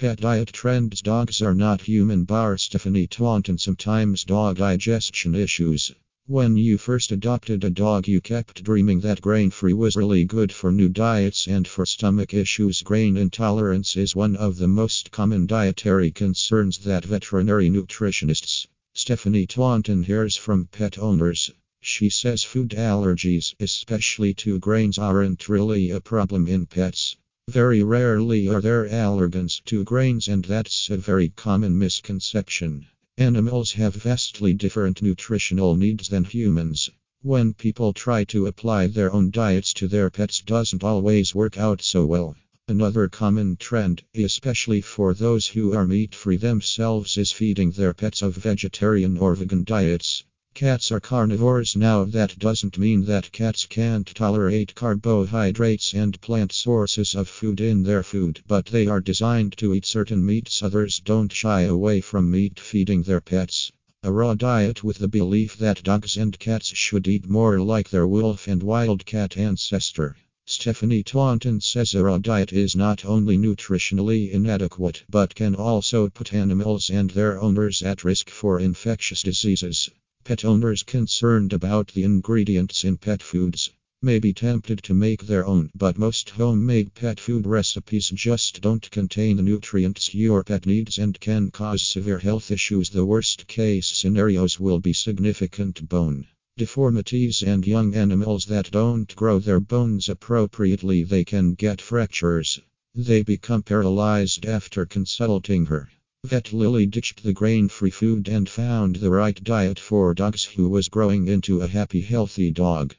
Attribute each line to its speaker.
Speaker 1: Pet diet trends Dogs are not human bar Stephanie Taunton Sometimes dog digestion issues. When you first adopted a dog, you kept dreaming that grain free was really good for new diets and for stomach issues. Grain intolerance is one of the most common dietary concerns that veterinary nutritionists. Stephanie Taunton hears from pet owners. She says food allergies, especially to grains, aren't really a problem in pets. Very rarely are there allergens to grains, and that's a very common misconception. Animals have vastly different nutritional needs than humans. When people try to apply their own diets to their pets doesn't always work out so well. Another common trend, especially for those who are meat-free themselves, is feeding their pets of vegetarian or vegan diets. Cats are carnivores now. That doesn't mean that cats can't tolerate carbohydrates and plant sources of food in their food, but they are designed to eat certain meats. Others don't shy away from meat feeding their pets. A raw diet with the belief that dogs and cats should eat more like their wolf and wildcat ancestor. Stephanie Taunton says a raw diet is not only nutritionally inadequate, but can also put animals and their owners at risk for infectious diseases. Pet owners concerned about the ingredients in pet foods may be tempted to make their own, but most homemade pet food recipes just don't contain the nutrients your pet needs and can cause severe health issues. The worst case scenarios will be significant bone deformities and young animals that don't grow their bones appropriately. They can get fractures. They become paralyzed after consulting her. Vet Lily ditched the grain free food and found the right diet for dogs who was growing into a happy, healthy dog.